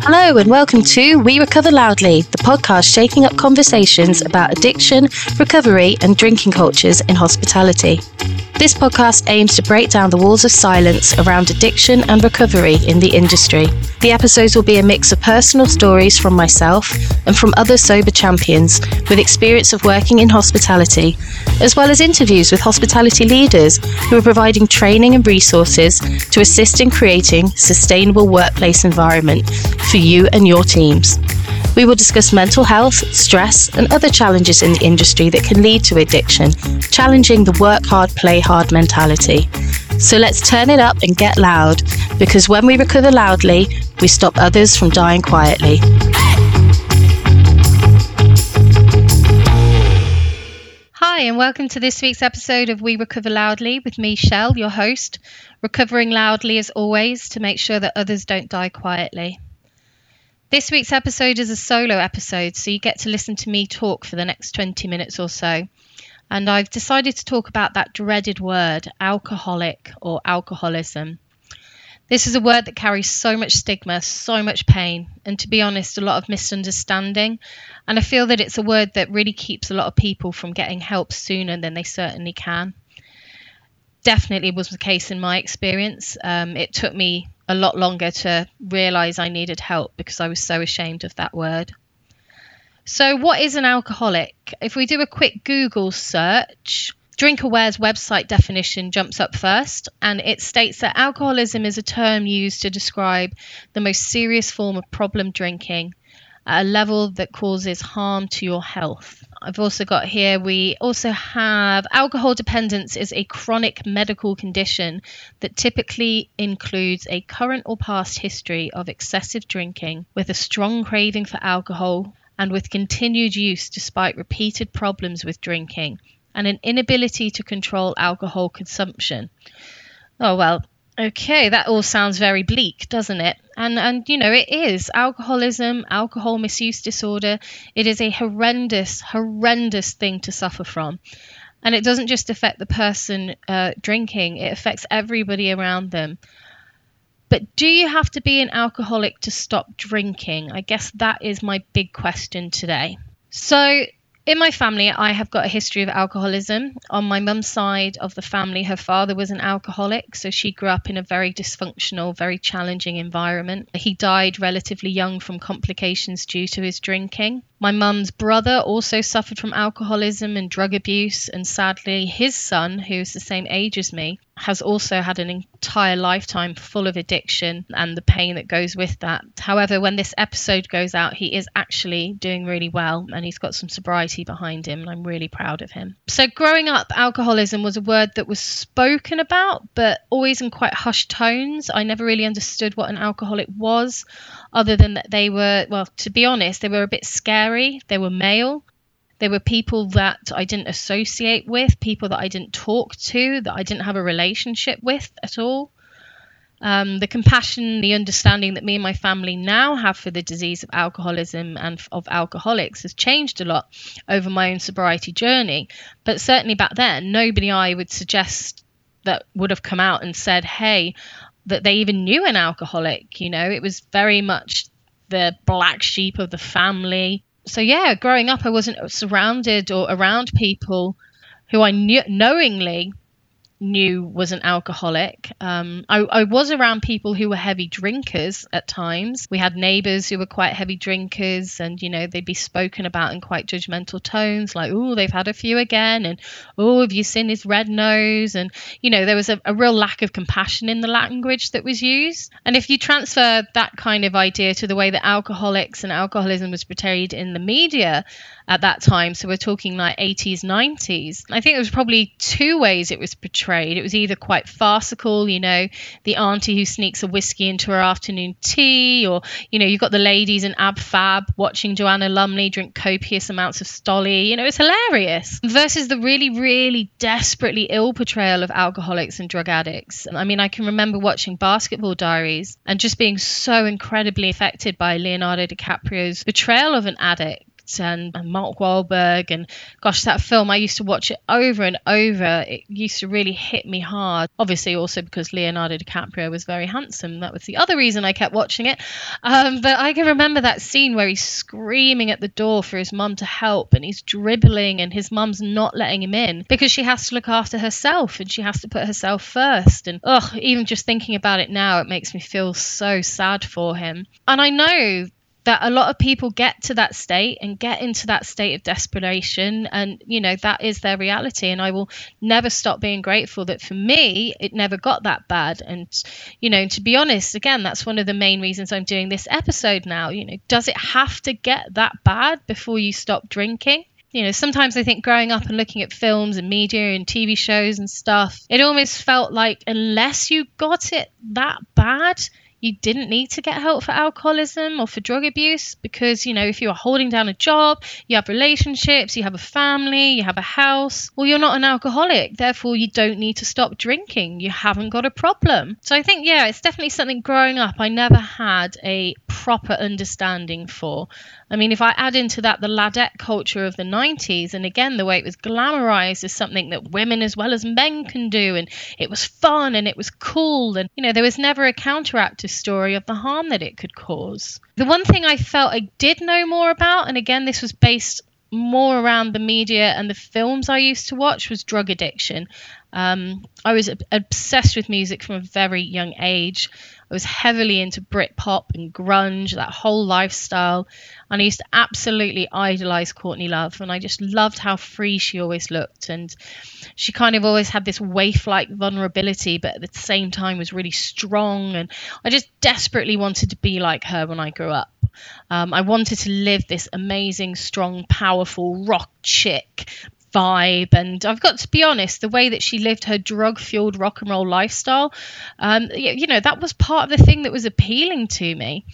Hello, and welcome to We Recover Loudly, the podcast shaking up conversations about addiction, recovery, and drinking cultures in hospitality. This podcast aims to break down the walls of silence around addiction and recovery in the industry. The episodes will be a mix of personal stories from myself and from other sober champions with experience of working in hospitality, as well as interviews with hospitality leaders who are providing training and resources to assist in creating sustainable workplace environment for you and your teams. We will discuss mental health, stress, and other challenges in the industry that can lead to addiction, challenging the work hard, play hard mentality. So let's turn it up and get loud, because when we recover loudly, we stop others from dying quietly. Hi, and welcome to this week's episode of We Recover Loudly with me, Shell, your host, recovering loudly as always to make sure that others don't die quietly. This week's episode is a solo episode, so you get to listen to me talk for the next 20 minutes or so. And I've decided to talk about that dreaded word, alcoholic or alcoholism. This is a word that carries so much stigma, so much pain, and to be honest, a lot of misunderstanding. And I feel that it's a word that really keeps a lot of people from getting help sooner than they certainly can. Definitely was the case in my experience. Um, it took me a lot longer to realize I needed help because I was so ashamed of that word. So, what is an alcoholic? If we do a quick Google search, DrinkAware's website definition jumps up first, and it states that alcoholism is a term used to describe the most serious form of problem drinking at a level that causes harm to your health. I've also got here, we also have alcohol dependence is a chronic medical condition that typically includes a current or past history of excessive drinking with a strong craving for alcohol and with continued use despite repeated problems with drinking and an inability to control alcohol consumption. Oh, well, Okay, that all sounds very bleak, doesn't it? And and you know it is alcoholism, alcohol misuse disorder. It is a horrendous, horrendous thing to suffer from, and it doesn't just affect the person uh, drinking; it affects everybody around them. But do you have to be an alcoholic to stop drinking? I guess that is my big question today. So in my family, I have got a history of alcoholism. On my mum's side of the family, her father was an alcoholic, so she grew up in a very dysfunctional, very challenging environment. He died relatively young from complications due to his drinking. My mum's brother also suffered from alcoholism and drug abuse, and sadly, his son, who's the same age as me, has also had an entire lifetime full of addiction and the pain that goes with that. However, when this episode goes out, he is actually doing really well and he's got some sobriety behind him, and I'm really proud of him. So, growing up, alcoholism was a word that was spoken about, but always in quite hushed tones. I never really understood what an alcoholic was, other than that they were, well, to be honest, they were a bit scary. They were male. They were people that I didn't associate with, people that I didn't talk to, that I didn't have a relationship with at all. Um, the compassion, the understanding that me and my family now have for the disease of alcoholism and of alcoholics has changed a lot over my own sobriety journey. But certainly back then, nobody I would suggest that would have come out and said, hey, that they even knew an alcoholic. You know, it was very much the black sheep of the family. So yeah, growing up, I wasn't surrounded or around people who I knew knowingly knew was an alcoholic. Um, I, I, was around people who were heavy drinkers at times. We had neighbors who were quite heavy drinkers, and you know they'd be spoken about in quite judgmental tones, like "Oh, they've had a few again," and "Oh, have you seen his red nose?" And you know there was a, a real lack of compassion in the language that was used. And if you transfer that kind of idea to the way that alcoholics and alcoholism was portrayed in the media, at that time. So we're talking like 80s, 90s. I think there was probably two ways it was portrayed. It was either quite farcical, you know, the auntie who sneaks a whiskey into her afternoon tea, or, you know, you've got the ladies in Ab Fab watching Joanna Lumley drink copious amounts of Stoli. You know, it's hilarious. Versus the really, really desperately ill portrayal of alcoholics and drug addicts. I mean, I can remember watching Basketball Diaries and just being so incredibly affected by Leonardo DiCaprio's portrayal of an Addict and, and Mark Wahlberg. And gosh, that film, I used to watch it over and over. It used to really hit me hard. Obviously, also because Leonardo DiCaprio was very handsome. That was the other reason I kept watching it. Um, but I can remember that scene where he's screaming at the door for his mum to help and he's dribbling and his mum's not letting him in because she has to look after herself and she has to put herself first. And oh, even just thinking about it now, it makes me feel so sad for him. And I know that a lot of people get to that state and get into that state of desperation. And you know that is their reality. And i will never stop being grateful that for me it never got that bad. And you know to be honest again that's one of the main reasons i'm doing this episode now. You know does it have to get that bad before you stop drinking? You know, sometimes I think growing up and looking at films and media and TV shows and stuff, it almost felt like unless you got it that bad, you didn't need to get help for alcoholism or for drug abuse because, you know, if you are holding down a job, you have relationships, you have a family, you have a house, well, you're not an alcoholic. Therefore, you don't need to stop drinking. You haven't got a problem. So I think, yeah, it's definitely something growing up I never had a proper understanding for. I mean, if I add into that the ladette culture of the 90s, and again, the way it was glamorized as something that women as well as men can do, and it was fun and it was cool, and, you know, there was never a counteractive story of the harm that it could cause. The one thing I felt I did know more about, and again, this was based more around the media and the films I used to watch was drug addiction. Um, I was obsessed with music from a very young age. I was heavily into Britpop and grunge, that whole lifestyle. And I used to absolutely idolize Courtney Love. And I just loved how free she always looked. And she kind of always had this waif like vulnerability, but at the same time was really strong. And I just desperately wanted to be like her when I grew up. Um, I wanted to live this amazing, strong, powerful rock chick vibe. And I've got to be honest, the way that she lived her drug fueled rock and roll lifestyle, um, you know, that was part of the thing that was appealing to me.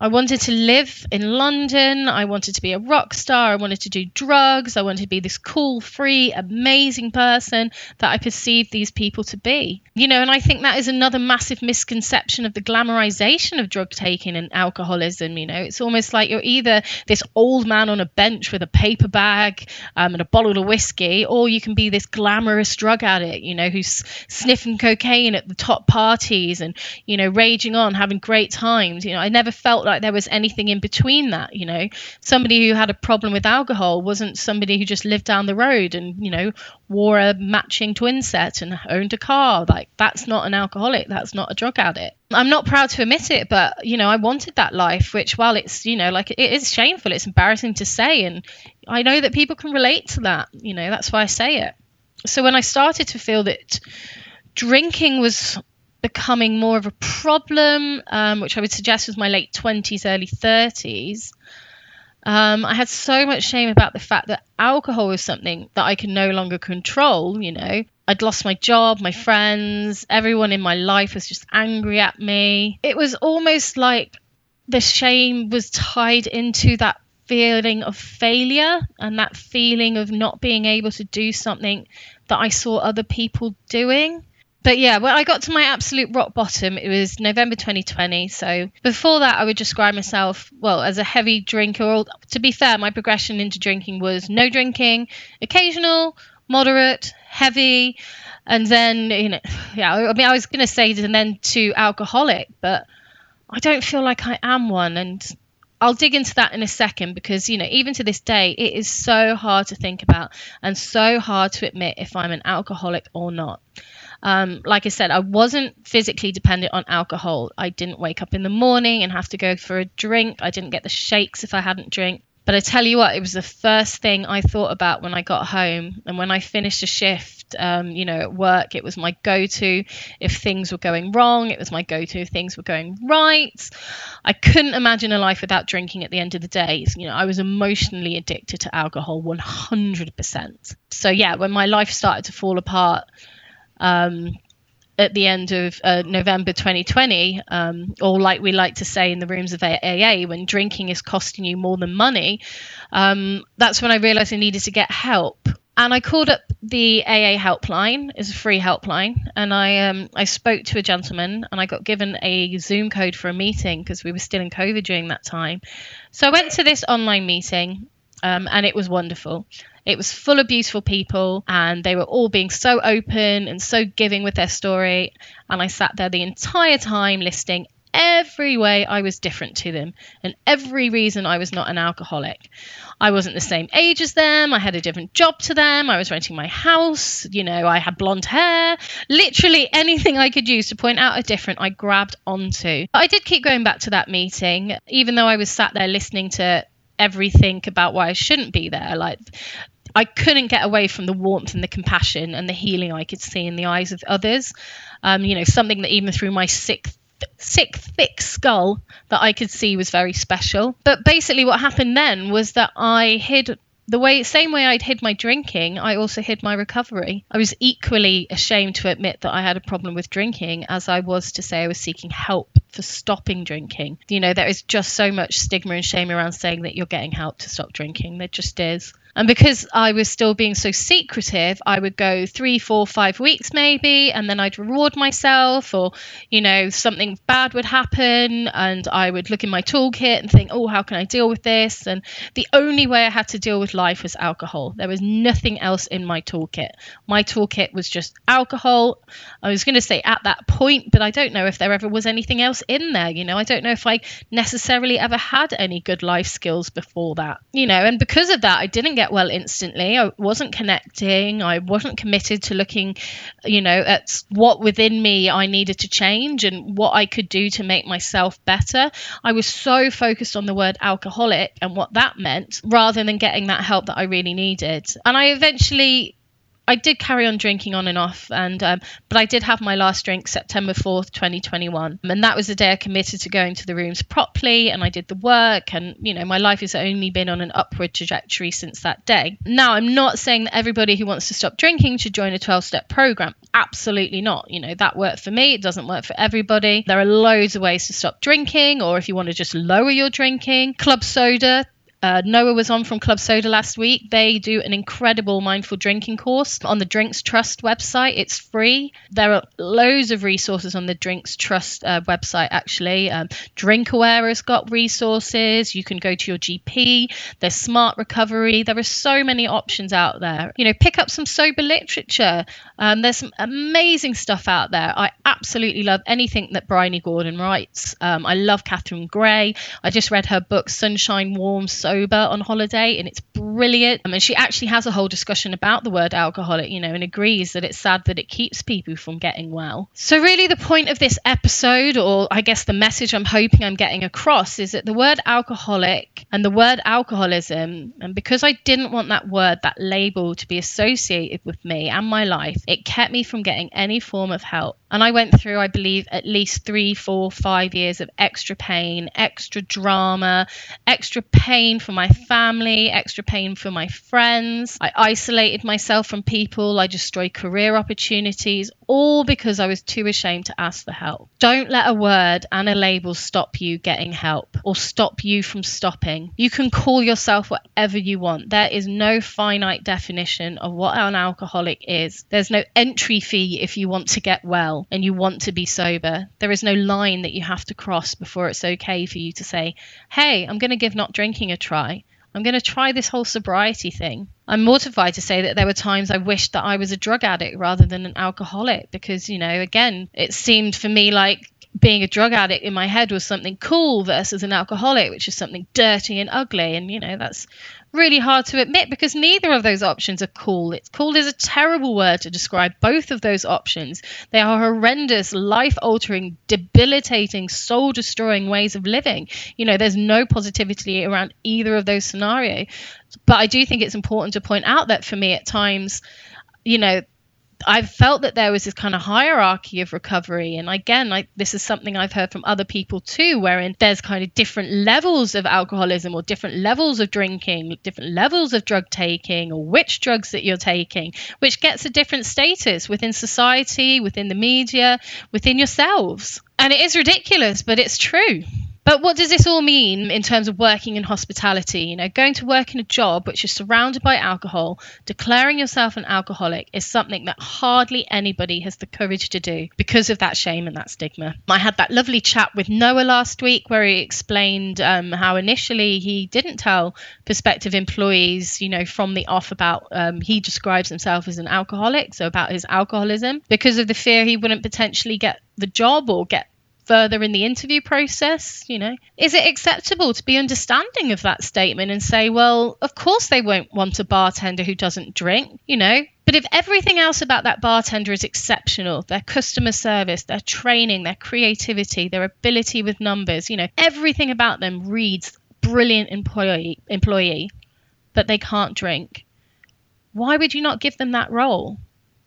I wanted to live in London. I wanted to be a rock star. I wanted to do drugs. I wanted to be this cool, free, amazing person that I perceived these people to be. You know, and I think that is another massive misconception of the glamorization of drug taking and alcoholism. You know, it's almost like you're either this old man on a bench with a paper bag um, and a bottle of whiskey, or you can be this glamorous drug addict, you know, who's sniffing cocaine at the top parties and, you know, raging on, having great times. You know, I never felt like like there was anything in between that. You know, somebody who had a problem with alcohol wasn't somebody who just lived down the road and you know wore a matching twin set and owned a car. Like that's not an alcoholic. That's not a drug addict. I'm not proud to admit it, but you know, I wanted that life, which while it's, you know, like it is shameful, it's embarrassing to say. And I know that people can relate to that. You know, that's why I say it. So when I started to feel that drinking was becoming more of a problem, um, which I would suggest was my late 20s, early 30s. Um, I had so much shame about the fact that alcohol was something that I could no longer control. You know, I'd lost my job, my friends, everyone in my life was just angry at me. It was almost like the shame was tied into that feeling of failure and that feeling of not being able to do something that I saw other people doing but yeah, when I got to my absolute rock bottom, it was November 2020. So before that, I would describe myself, well, as a heavy drinker. To be fair, my progression into drinking was no drinking, occasional, moderate, heavy, and then, you know, yeah, I mean, I was going to say, and then to alcoholic, but I don't feel like I am one. And I'll dig into that in a second because, you know, even to this day, it is so hard to think about and so hard to admit if I'm an alcoholic or not. Um, like I said, I wasn't physically dependent on alcohol. I didn't wake up in the morning and have to go for a drink. I didn't get the shakes if I hadn't drank. But I tell you what, it was the first thing I thought about when I got home. And when I finished a shift, um, you know, at work, it was my go to if things were going wrong. It was my go to if things were going right. I couldn't imagine a life without drinking at the end of the day. You know, I was emotionally addicted to alcohol 100%. So, yeah, when my life started to fall apart, um, at the end of uh, November 2020, um, or like we like to say in the rooms of AA, when drinking is costing you more than money, um, that's when I realized I needed to get help. And I called up the AA helpline, it's a free helpline, and I um, I spoke to a gentleman and I got given a Zoom code for a meeting because we were still in COVID during that time. So I went to this online meeting um, and it was wonderful. It was full of beautiful people, and they were all being so open and so giving with their story. And I sat there the entire time listening every way I was different to them and every reason I was not an alcoholic. I wasn't the same age as them. I had a different job to them. I was renting my house. You know, I had blonde hair. Literally anything I could use to point out a different, I grabbed onto. But I did keep going back to that meeting, even though I was sat there listening to everything about why I shouldn't be there. Like, I couldn't get away from the warmth and the compassion and the healing I could see in the eyes of others. Um, you know, something that even through my sick sick, thick skull that I could see was very special. But basically, what happened then was that I hid the way same way I'd hid my drinking, I also hid my recovery. I was equally ashamed to admit that I had a problem with drinking as I was to say I was seeking help for stopping drinking. You know, there is just so much stigma and shame around saying that you're getting help to stop drinking. There just is. And because I was still being so secretive, I would go three, four, five weeks maybe, and then I'd reward myself, or, you know, something bad would happen, and I would look in my toolkit and think, oh, how can I deal with this? And the only way I had to deal with life was alcohol. There was nothing else in my toolkit. My toolkit was just alcohol. I was going to say at that point, but I don't know if there ever was anything else in there. You know, I don't know if I necessarily ever had any good life skills before that, you know, and because of that, I didn't get get well instantly. I wasn't connecting. I wasn't committed to looking, you know, at what within me I needed to change and what I could do to make myself better. I was so focused on the word alcoholic and what that meant rather than getting that help that I really needed. And I eventually I did carry on drinking on and off, and um, but I did have my last drink September fourth, twenty twenty one, and that was the day I committed to going to the rooms properly, and I did the work, and you know my life has only been on an upward trajectory since that day. Now I'm not saying that everybody who wants to stop drinking should join a twelve step program. Absolutely not. You know that worked for me. It doesn't work for everybody. There are loads of ways to stop drinking, or if you want to just lower your drinking, club soda uh, Noah was on from Club Soda last week. They do an incredible mindful drinking course on the Drinks Trust website. It's free. There are loads of resources on the Drinks Trust uh, website, actually. Um, DrinkAware has got resources. You can go to your GP. There's Smart Recovery. There are so many options out there. You know, pick up some sober literature. Um, there's some amazing stuff out there. I absolutely love anything that Bryony Gordon writes. Um, I love Catherine Gray. I just read her book, Sunshine Warm So sober on holiday and it's brilliant. Um, I mean, she actually has a whole discussion about the word alcoholic, you know, and agrees that it's sad that it keeps people from getting well. So, really, the point of this episode, or I guess the message I'm hoping I'm getting across, is that the word alcoholic and the word alcoholism, and because I didn't want that word, that label to be associated with me and my life, it kept me from getting any form of help. And I went through, I believe, at least three, four, five years of extra pain, extra drama, extra pain for my family, extra pain for my friends. I isolated myself from people. I destroyed career opportunities, all because I was too ashamed to ask for help. Don't let a word and a label stop you getting help or stop you from stopping. You can call yourself whatever you want. There is no finite definition of what an alcoholic is. There's no entry fee if you want to get well and you want to be sober. There is no line that you have to cross before it's okay for you to say, hey, I'm going to give not drinking a try. I'm going to try this whole sobriety thing. I'm mortified to say that there were times I wished that I was a drug addict rather than an alcoholic because, you know, again, it seemed for me like being a drug addict in my head was something cool versus an alcoholic, which is something dirty and ugly. And, you know, that's really hard to admit because neither of those options are cool. It's cool is a terrible word to describe both of those options. They are horrendous, life altering, debilitating, soul destroying ways of living. You know, there's no positivity around either of those scenarios. But I do think it's important to point out that for me at times, you know, I've felt that there was this kind of hierarchy of recovery. And again, like this is something I've heard from other people too, wherein there's kind of different levels of alcoholism or different levels of drinking, different levels of drug taking, or which drugs that you're taking, which gets a different status within society, within the media, within yourselves. And it is ridiculous, but it's true. But what does this all mean in terms of working in hospitality? You know, going to work in a job which is surrounded by alcohol, declaring yourself an alcoholic is something that hardly anybody has the courage to do because of that shame and that stigma. I had that lovely chat with Noah last week where he explained um, how initially he didn't tell prospective employees, you know, from the off about um, he describes himself as an alcoholic, so about his alcoholism, because of the fear he wouldn't potentially get the job or get further in the interview process? You know, is it acceptable to be understanding of that statement and say, well, of course they won't want a bartender who doesn't drink, you know? But if everything else about that bartender is exceptional, their customer service, their training, their creativity, their ability with numbers, you know, everything about them reads brilliant employee employee, but they can't drink. Why would you not give them that role?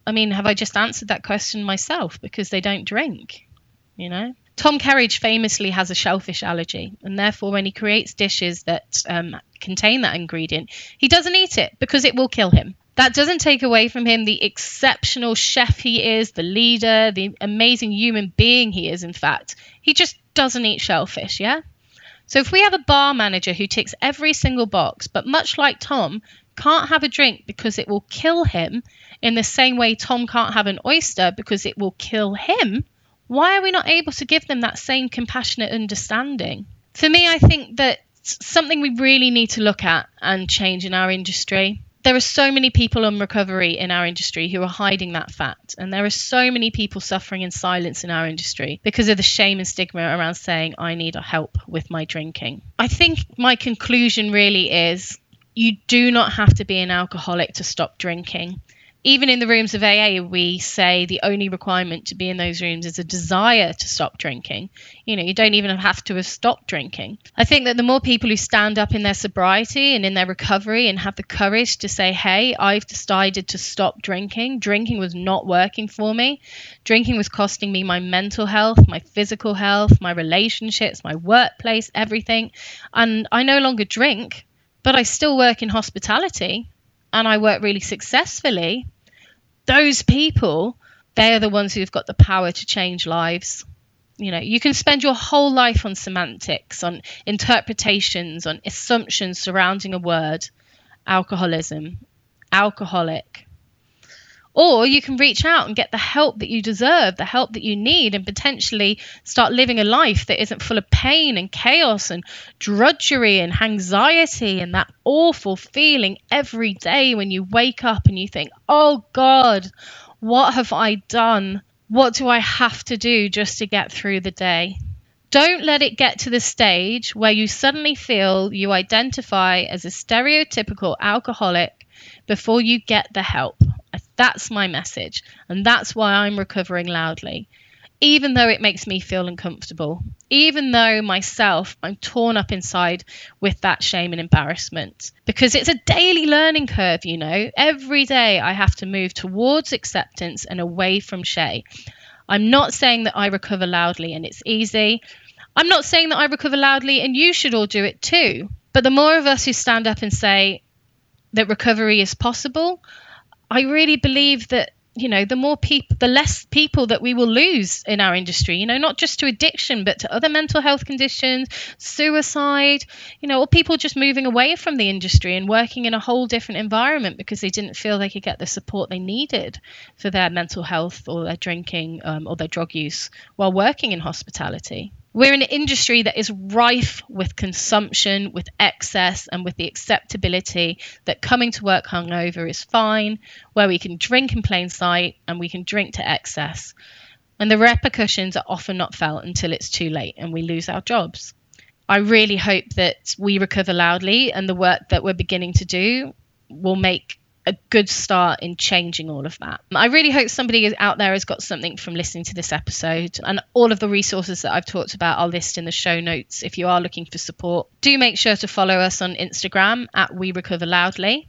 I mean, have I just answered that question myself because they don't drink? You know? Tom Kerridge famously has a shellfish allergy, and therefore, when he creates dishes that um, contain that ingredient, he doesn't eat it because it will kill him. That doesn't take away from him the exceptional chef he is, the leader, the amazing human being he is, in fact. He just doesn't eat shellfish, yeah? So if we have a bar manager who ticks every single box, but much like Tom, can't have a drink because it will kill him, in the same way Tom can't have an oyster because it will kill him, why are we not able to give them that same compassionate understanding? For me, I think that something we really need to look at and change in our industry. There are so many people on recovery in our industry who are hiding that fact, and there are so many people suffering in silence in our industry because of the shame and stigma around saying, I need help with my drinking. I think my conclusion really is you do not have to be an alcoholic to stop drinking even in the rooms of AA, we say the only requirement to be in those rooms is a desire to stop drinking. You know, you don't even have to have stopped drinking. I think that the more people who stand up in their sobriety and in their recovery and have the courage to say, hey, I've decided to stop drinking, drinking was not working for me. Drinking was costing me my mental health, my physical health, my relationships, my workplace, everything. And I no longer drink, but I still work in hospitality and I work really successfully those people, they are the ones who've got the power to change lives. You know, you can spend your whole life on semantics, on interpretations, on assumptions surrounding a word. Alcoholism, alcoholic, or you can reach out and get the help that you deserve, the help that you need, and potentially start living a life that isn't full of pain and chaos and drudgery and anxiety and that awful feeling every day when you wake up and you think, oh God, what have I done? What do I have to do just to get through the day? Don't let it get to the stage where you suddenly feel you identify as a stereotypical alcoholic before you get the help. That's my message. And that's why I'm recovering loudly. Even though it makes me feel uncomfortable, even though myself, I'm torn up inside with that shame and embarrassment. Because it's a daily learning curve, you know. Every day I have to move towards acceptance and away from shame. I'm not saying that I recover loudly and it's easy. I'm not saying that I recover loudly and you should all do it too. But the more of us who stand up and say that recovery is possible, I really believe that you know the more people the less people that we will lose in our industry you know not just to addiction but to other mental health conditions suicide you know or people just moving away from the industry and working in a whole different environment because they didn't feel they could get the support they needed for their mental health or their drinking um, or their drug use while working in hospitality we're in an industry that is rife with consumption, with excess, and with the acceptability that coming to work hungover is fine, where we can drink in plain sight and we can drink to excess. And the repercussions are often not felt until it's too late and we lose our jobs. I really hope that we recover loudly and the work that we're beginning to do will make a good start in changing all of that. I really hope somebody out there has got something from listening to this episode. And all of the resources that I've talked about I'll list in the show notes if you are looking for support. Do make sure to follow us on Instagram at We Recover Loudly.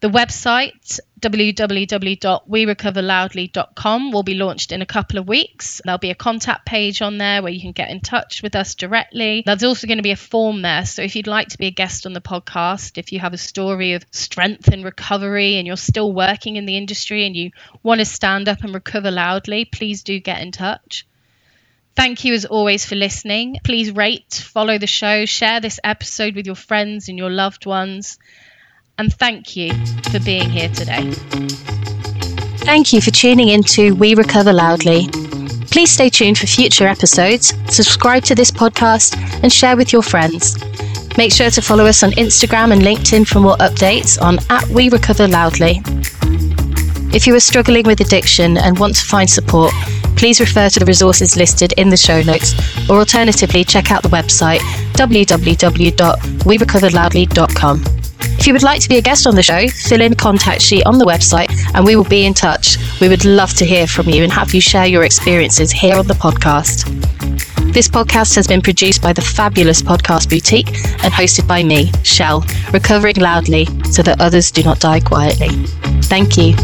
The website, www.werecoverloudly.com, will be launched in a couple of weeks. There'll be a contact page on there where you can get in touch with us directly. There's also going to be a form there. So if you'd like to be a guest on the podcast, if you have a story of strength and recovery and you're still working in the industry and you want to stand up and recover loudly, please do get in touch. Thank you as always for listening. Please rate, follow the show, share this episode with your friends and your loved ones. And thank you for being here today. Thank you for tuning in to We Recover Loudly. Please stay tuned for future episodes, subscribe to this podcast, and share with your friends. Make sure to follow us on Instagram and LinkedIn for more updates on at We Recover Loudly. If you are struggling with addiction and want to find support, please refer to the resources listed in the show notes, or alternatively, check out the website www.werecoverloudly.com. If you would like to be a guest on the show, fill in contact sheet on the website and we will be in touch. We would love to hear from you and have you share your experiences here on the podcast. This podcast has been produced by the fabulous Podcast Boutique and hosted by me, Shell, recovering loudly so that others do not die quietly. Thank you.